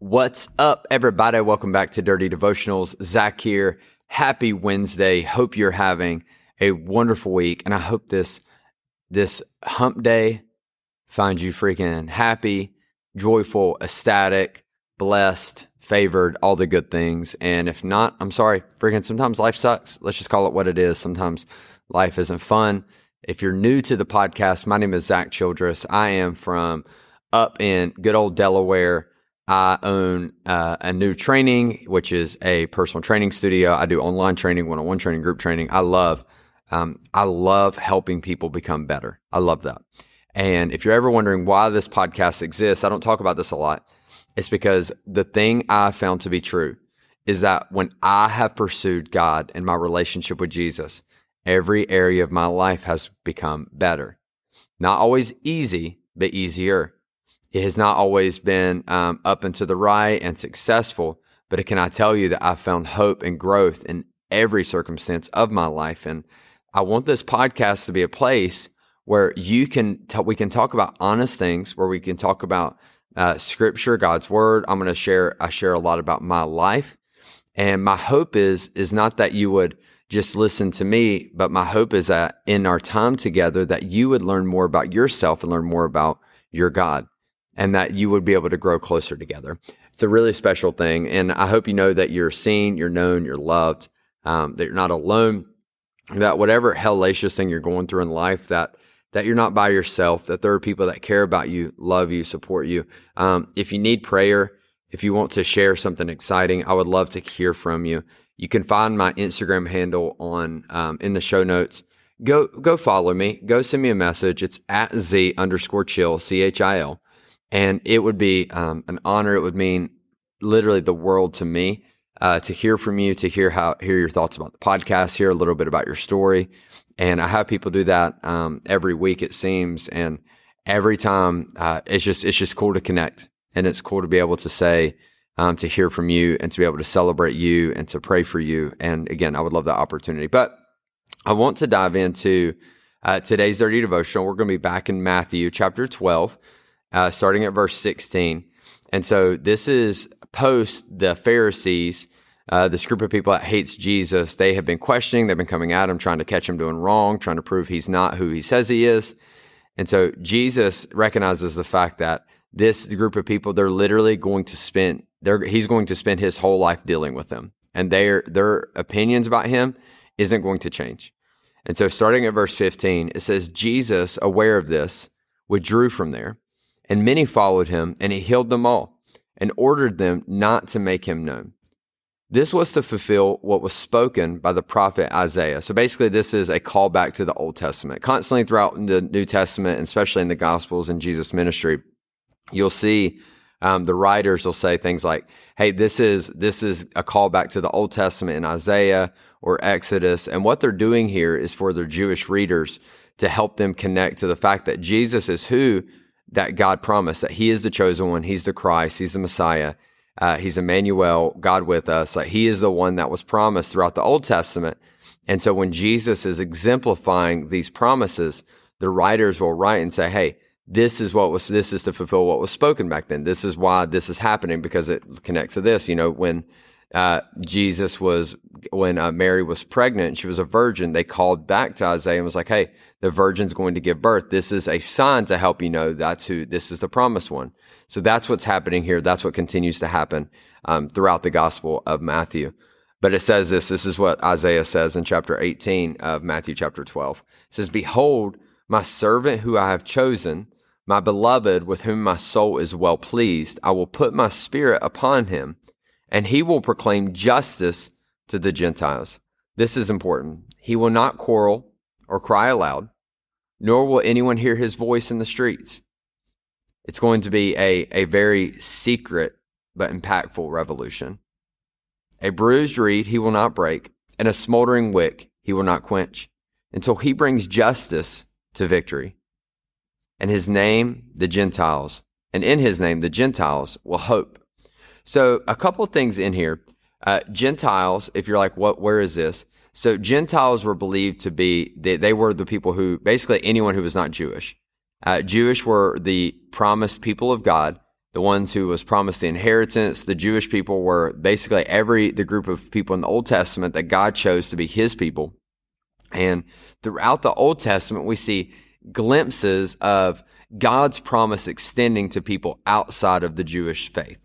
What's up, everybody? Welcome back to Dirty Devotionals. Zach here. Happy Wednesday. Hope you're having a wonderful week, and I hope this this hump day finds you freaking happy, joyful, ecstatic, blessed, favored, all the good things. And if not, I'm sorry. Freaking sometimes life sucks. Let's just call it what it is. Sometimes life isn't fun. If you're new to the podcast, my name is Zach Childress. I am from up in good old Delaware. I own uh, a new training, which is a personal training studio. I do online training, one-on-one training, group training. I love, um, I love helping people become better. I love that. And if you're ever wondering why this podcast exists, I don't talk about this a lot. It's because the thing I found to be true is that when I have pursued God and my relationship with Jesus, every area of my life has become better. Not always easy, but easier. It has not always been um, up and to the right and successful, but can I tell you that I found hope and growth in every circumstance of my life. And I want this podcast to be a place where you can t- we can talk about honest things, where we can talk about uh, scripture, God's word. I'm going to share I share a lot about my life, and my hope is is not that you would just listen to me, but my hope is that in our time together that you would learn more about yourself and learn more about your God and that you would be able to grow closer together. It's a really special thing. And I hope you know that you're seen, you're known, you're loved, um, that you're not alone, that whatever hellacious thing you're going through in life, that that you're not by yourself, that there are people that care about you, love you, support you. Um, if you need prayer, if you want to share something exciting, I would love to hear from you. You can find my Instagram handle on um, in the show notes. Go go follow me. Go send me a message. It's at z underscore chill c h i l. And it would be um, an honor. It would mean literally the world to me uh, to hear from you, to hear how hear your thoughts about the podcast, hear a little bit about your story. And I have people do that um, every week, it seems. And every time, uh, it's just it's just cool to connect, and it's cool to be able to say, um, to hear from you, and to be able to celebrate you, and to pray for you. And again, I would love that opportunity. But I want to dive into uh, today's dirty devotional. We're going to be back in Matthew chapter twelve uh, starting at verse 16. And so this is post the Pharisees, uh, this group of people that hates Jesus. They have been questioning, they've been coming at him, trying to catch him doing wrong, trying to prove he's not who he says he is. And so Jesus recognizes the fact that this group of people, they're literally going to spend, they're, he's going to spend his whole life dealing with them. And their, their opinions about him isn't going to change. And so starting at verse 15, it says, Jesus, aware of this, withdrew from there and many followed him, and he healed them all, and ordered them not to make him known. This was to fulfill what was spoken by the prophet Isaiah. So basically, this is a callback to the Old Testament. Constantly throughout the New Testament, and especially in the Gospels and Jesus' ministry, you'll see um, the writers will say things like, "Hey, this is this is a callback to the Old Testament in Isaiah or Exodus." And what they're doing here is for their Jewish readers to help them connect to the fact that Jesus is who that God promised that He is the chosen one, He's the Christ, He's the Messiah, uh, He's Emmanuel, God with us. Like He is the one that was promised throughout the Old Testament. And so when Jesus is exemplifying these promises, the writers will write and say, "Hey, this is what was this is to fulfill what was spoken back then. This is why this is happening because it connects to this." You know, when uh, Jesus was when uh, Mary was pregnant, she was a virgin. They called back to Isaiah and was like, "Hey, the virgin's going to give birth. This is a sign to help you know that's who this is the promised one." So that's what's happening here. That's what continues to happen um, throughout the Gospel of Matthew. But it says this. This is what Isaiah says in chapter 18 of Matthew chapter 12. It says, "Behold, my servant who I have chosen." My beloved, with whom my soul is well pleased, I will put my spirit upon him and he will proclaim justice to the Gentiles. This is important. He will not quarrel or cry aloud, nor will anyone hear his voice in the streets. It's going to be a, a very secret but impactful revolution. A bruised reed he will not break, and a smoldering wick he will not quench, until he brings justice to victory. And his name, the Gentiles, and in his name, the Gentiles will hope. So, a couple things in here. Uh, Gentiles, if you're like, what, where is this? So, Gentiles were believed to be, they, they were the people who, basically anyone who was not Jewish. Uh, Jewish were the promised people of God the ones who was promised the inheritance. The Jewish people were basically every the group of people in the Old Testament that God chose to be his people. And throughout the Old Testament, we see glimpses of God's promise extending to people outside of the Jewish faith.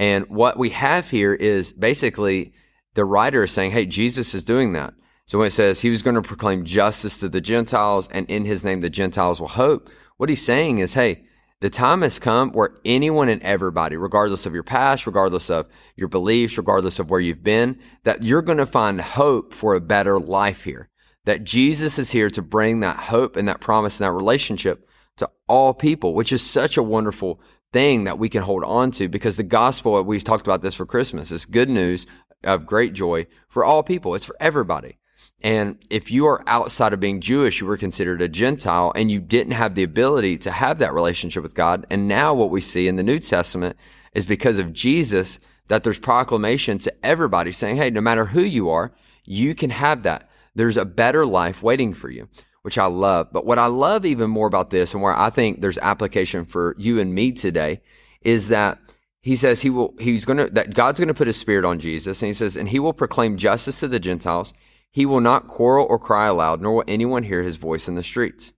And what we have here is basically the writer is saying, Hey, Jesus is doing that. So when it says he was going to proclaim justice to the Gentiles and in his name the Gentiles will hope, what he's saying is, Hey, the time has come where anyone and everybody, regardless of your past, regardless of your beliefs, regardless of where you've been, that you're going to find hope for a better life here. That Jesus is here to bring that hope and that promise and that relationship to all people, which is such a wonderful thing that we can hold on to because the gospel, we've talked about this for Christmas, is good news of great joy for all people. It's for everybody. And if you are outside of being Jewish, you were considered a Gentile and you didn't have the ability to have that relationship with God. And now what we see in the New Testament is because of Jesus that there's proclamation to everybody saying, Hey, no matter who you are, you can have that. There's a better life waiting for you, which I love. But what I love even more about this and where I think there's application for you and me today is that he says he will, he's going to, that God's going to put his spirit on Jesus. And he says, and he will proclaim justice to the Gentiles he will not quarrel or cry aloud, nor will anyone hear his voice in the streets.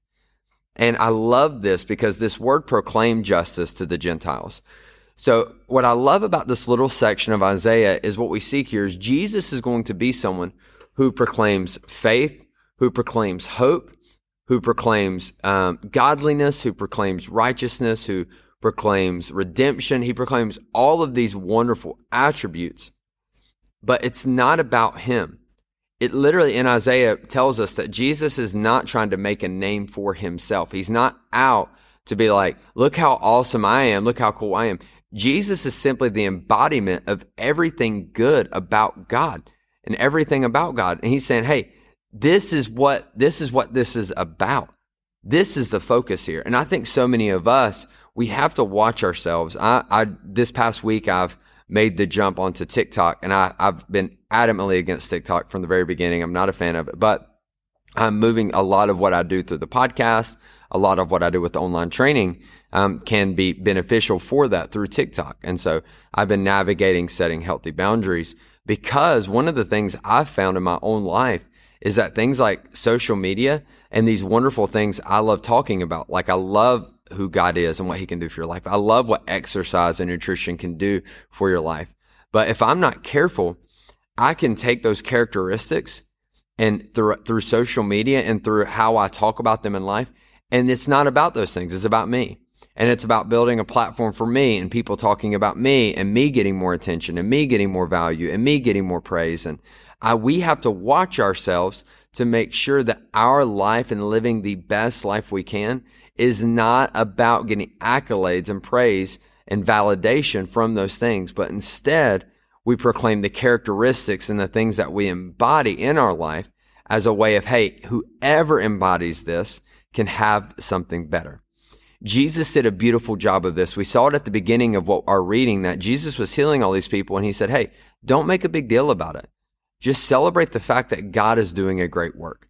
And I love this because this word proclaim justice to the Gentiles. So what I love about this little section of Isaiah is what we see here is Jesus is going to be someone who proclaims faith, who proclaims hope, who proclaims um, godliness, who proclaims righteousness, who proclaims redemption. He proclaims all of these wonderful attributes, but it's not about him it literally in Isaiah tells us that Jesus is not trying to make a name for himself. He's not out to be like, look how awesome I am. Look how cool I am. Jesus is simply the embodiment of everything good about God and everything about God. And he's saying, Hey, this is what, this is what this is about. This is the focus here. And I think so many of us, we have to watch ourselves. I, I this past week, I've, made the jump onto TikTok. And I, I've been adamantly against TikTok from the very beginning. I'm not a fan of it, but I'm moving a lot of what I do through the podcast, a lot of what I do with the online training um, can be beneficial for that through TikTok. And so I've been navigating setting healthy boundaries because one of the things I've found in my own life is that things like social media and these wonderful things I love talking about, like I love who God is and what he can do for your life. I love what exercise and nutrition can do for your life. But if I'm not careful, I can take those characteristics and through, through social media and through how I talk about them in life. And it's not about those things. It's about me. And it's about building a platform for me and people talking about me and me getting more attention and me getting more value and me getting more praise. And I, we have to watch ourselves to make sure that our life and living the best life we can is not about getting accolades and praise and validation from those things, but instead we proclaim the characteristics and the things that we embody in our life as a way of, hey, whoever embodies this can have something better. Jesus did a beautiful job of this. We saw it at the beginning of what our reading that Jesus was healing all these people and he said, Hey, don't make a big deal about it. Just celebrate the fact that God is doing a great work.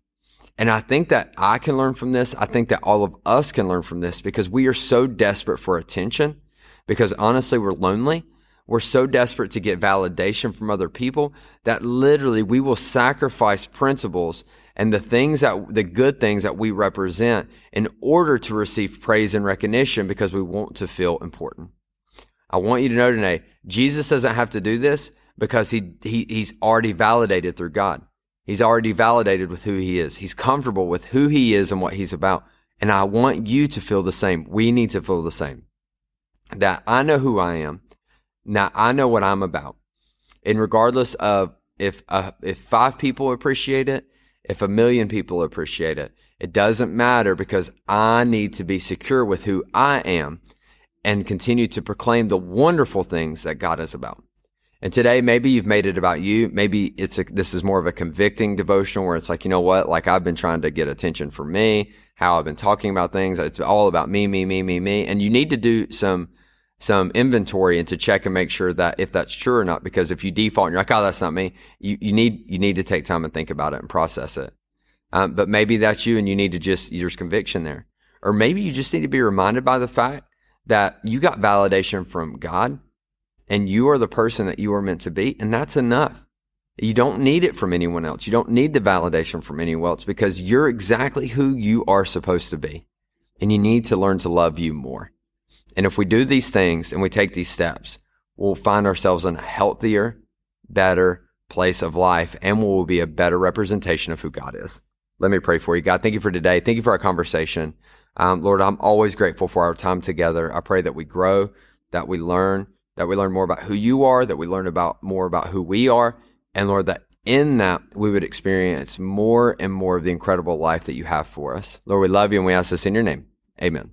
And I think that I can learn from this. I think that all of us can learn from this because we are so desperate for attention because honestly, we're lonely. We're so desperate to get validation from other people that literally we will sacrifice principles and the things that, the good things that we represent in order to receive praise and recognition because we want to feel important. I want you to know today, Jesus doesn't have to do this because he, he he's already validated through God. He's already validated with who he is. He's comfortable with who he is and what he's about. And I want you to feel the same. We need to feel the same. That I know who I am. Now I know what I'm about. And regardless of if uh, if five people appreciate it, if a million people appreciate it, it doesn't matter because I need to be secure with who I am. and continue to proclaim the wonderful things that God is about. And today, maybe you've made it about you. Maybe it's a, this is more of a convicting devotional where it's like, you know what? Like I've been trying to get attention for me, how I've been talking about things. It's all about me, me, me, me, me. And you need to do some, some inventory and to check and make sure that if that's true or not. Because if you default and you're like, oh, that's not me, you, you need, you need to take time and think about it and process it. Um, but maybe that's you and you need to just, there's conviction there. Or maybe you just need to be reminded by the fact that you got validation from God and you are the person that you are meant to be. And that's enough. You don't need it from anyone else. You don't need the validation from anyone else because you're exactly who you are supposed to be. And you need to learn to love you more. And if we do these things and we take these steps, we'll find ourselves in a healthier, better place of life and we'll be a better representation of who God is. Let me pray for you. God, thank you for today. Thank you for our conversation. Um, Lord, I'm always grateful for our time together. I pray that we grow, that we learn, that we learn more about who you are, that we learn about more about who we are. And Lord, that in that we would experience more and more of the incredible life that you have for us. Lord, we love you and we ask this in your name. Amen.